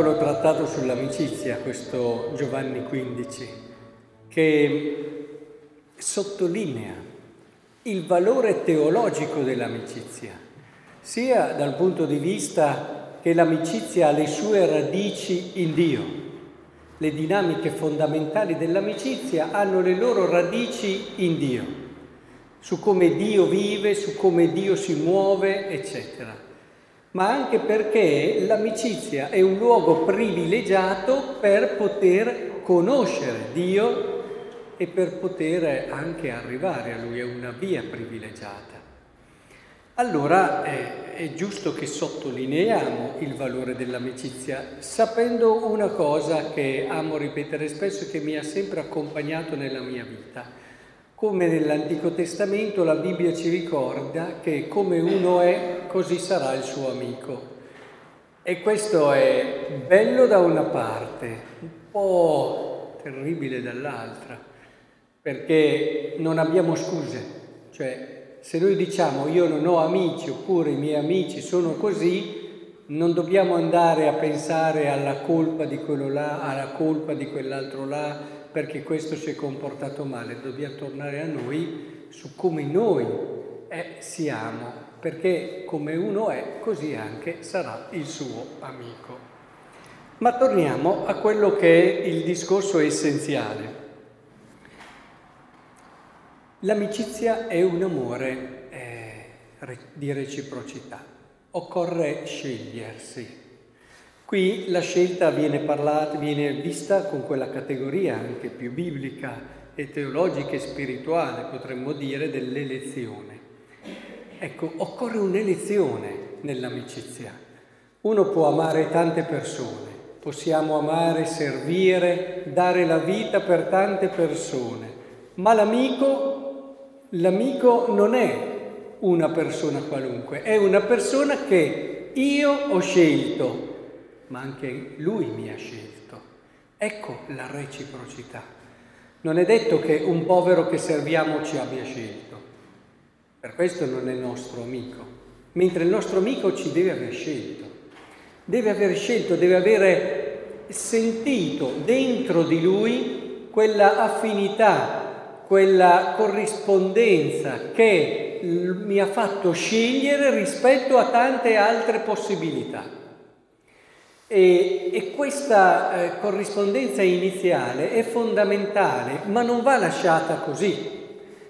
piccolo trattato sull'amicizia, questo Giovanni XV, che sottolinea il valore teologico dell'amicizia, sia dal punto di vista che l'amicizia ha le sue radici in Dio. Le dinamiche fondamentali dell'amicizia hanno le loro radici in Dio, su come Dio vive, su come Dio si muove, eccetera ma anche perché l'amicizia è un luogo privilegiato per poter conoscere Dio e per poter anche arrivare a Lui, è una via privilegiata. Allora eh, è giusto che sottolineiamo il valore dell'amicizia, sapendo una cosa che amo ripetere spesso e che mi ha sempre accompagnato nella mia vita come nell'Antico Testamento la Bibbia ci ricorda che come uno è, così sarà il suo amico. E questo è bello da una parte, un po' terribile dall'altra, perché non abbiamo scuse. Cioè, se noi diciamo io non ho amici oppure i miei amici sono così, non dobbiamo andare a pensare alla colpa di quello là, alla colpa di quell'altro là, perché questo si è comportato male, dobbiamo tornare a noi su come noi è, siamo, perché come uno è, così anche sarà il suo amico. Ma torniamo a quello che è il discorso essenziale. L'amicizia è un amore eh, di reciprocità, occorre scegliersi. Qui la scelta viene, parlata, viene vista con quella categoria anche più biblica e teologica e spirituale, potremmo dire, dell'elezione. Ecco, occorre un'elezione nell'amicizia. Uno può amare tante persone, possiamo amare, servire, dare la vita per tante persone, ma l'amico, l'amico non è una persona qualunque, è una persona che io ho scelto ma anche lui mi ha scelto. Ecco la reciprocità. Non è detto che un povero che serviamo ci abbia scelto, per questo non è nostro amico, mentre il nostro amico ci deve aver scelto, deve aver scelto, deve avere sentito dentro di lui quella affinità, quella corrispondenza che mi ha fatto scegliere rispetto a tante altre possibilità. E, e questa eh, corrispondenza iniziale è fondamentale, ma non va lasciata così,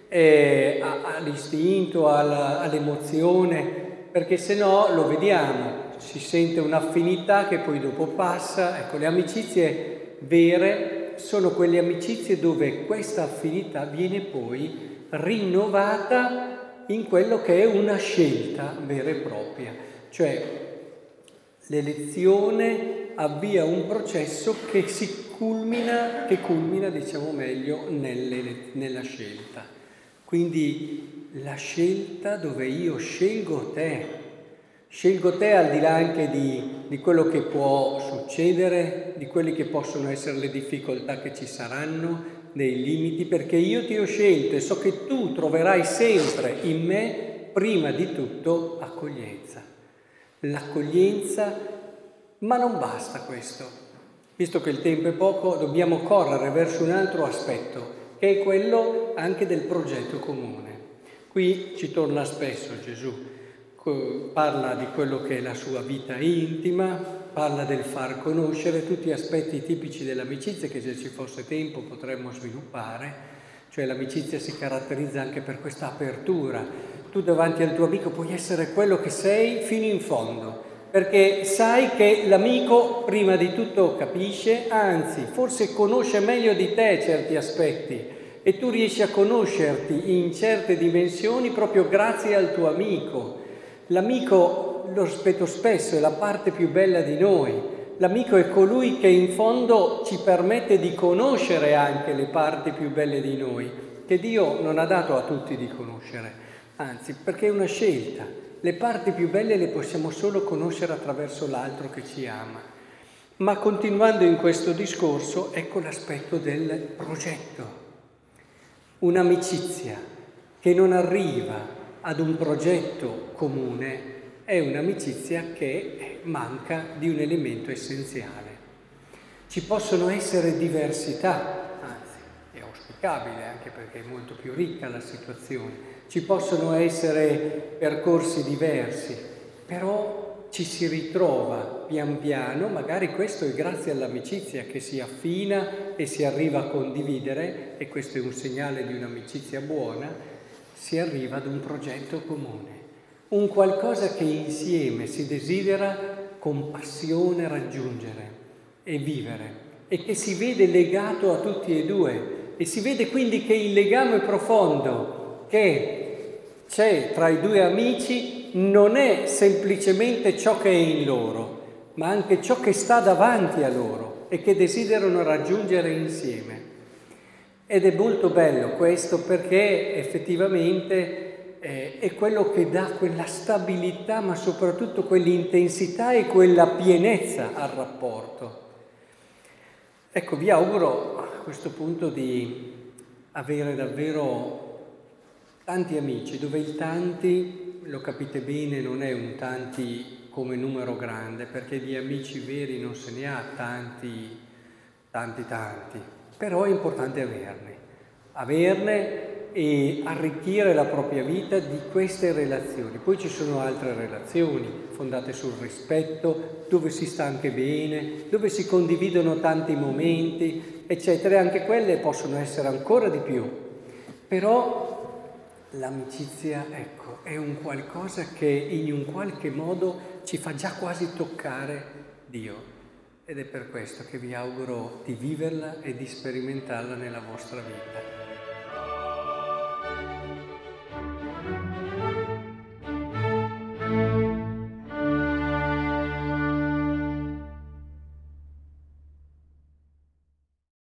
eh, all'istinto, alla, all'emozione, perché se no lo vediamo, si sente un'affinità che poi dopo passa. Ecco, le amicizie vere sono quelle amicizie dove questa affinità viene poi rinnovata in quello che è una scelta vera e propria, cioè L'elezione avvia un processo che si culmina, che culmina diciamo meglio, nella scelta. Quindi la scelta dove io scelgo te, scelgo te al di là anche di, di quello che può succedere, di quelle che possono essere le difficoltà che ci saranno, dei limiti, perché io ti ho scelto e so che tu troverai sempre in me, prima di tutto, accoglienza l'accoglienza, ma non basta questo. Visto che il tempo è poco, dobbiamo correre verso un altro aspetto, che è quello anche del progetto comune. Qui ci torna spesso Gesù, parla di quello che è la sua vita intima, parla del far conoscere tutti gli aspetti tipici dell'amicizia che se ci fosse tempo potremmo sviluppare, cioè l'amicizia si caratterizza anche per questa apertura, tu davanti al tuo amico puoi essere quello che sei fino in fondo, perché sai che l'amico prima di tutto capisce, anzi forse conosce meglio di te certi aspetti e tu riesci a conoscerti in certe dimensioni proprio grazie al tuo amico. L'amico, lo rispetto spesso, è la parte più bella di noi. L'amico è colui che in fondo ci permette di conoscere anche le parti più belle di noi, che Dio non ha dato a tutti di conoscere anzi perché è una scelta. Le parti più belle le possiamo solo conoscere attraverso l'altro che ci ama. Ma continuando in questo discorso, ecco l'aspetto del progetto. Un'amicizia che non arriva ad un progetto comune è un'amicizia che manca di un elemento essenziale. Ci possono essere diversità, anzi è auspicabile anche perché è molto più ricca la situazione, ci possono essere percorsi diversi, però ci si ritrova pian piano, magari questo è grazie all'amicizia che si affina e si arriva a condividere, e questo è un segnale di un'amicizia buona, si arriva ad un progetto comune, un qualcosa che insieme si desidera con passione raggiungere e vivere e che si vede legato a tutti e due e si vede quindi che il legame profondo che c'è tra i due amici non è semplicemente ciò che è in loro, ma anche ciò che sta davanti a loro e che desiderano raggiungere insieme. Ed è molto bello questo perché effettivamente eh, è quello che dà quella stabilità, ma soprattutto quell'intensità e quella pienezza al rapporto. Ecco, vi auguro a questo punto di avere davvero tanti amici, dove il tanti, lo capite bene, non è un tanti come numero grande, perché di amici veri non se ne ha tanti, tanti, tanti, però è importante averne, averne e arricchire la propria vita di queste relazioni. Poi ci sono altre relazioni fondate sul rispetto, dove si sta anche bene, dove si condividono tanti momenti, eccetera, e anche quelle possono essere ancora di più. Però L'amicizia, ecco, è un qualcosa che in un qualche modo ci fa già quasi toccare Dio. Ed è per questo che vi auguro di viverla e di sperimentarla nella vostra vita.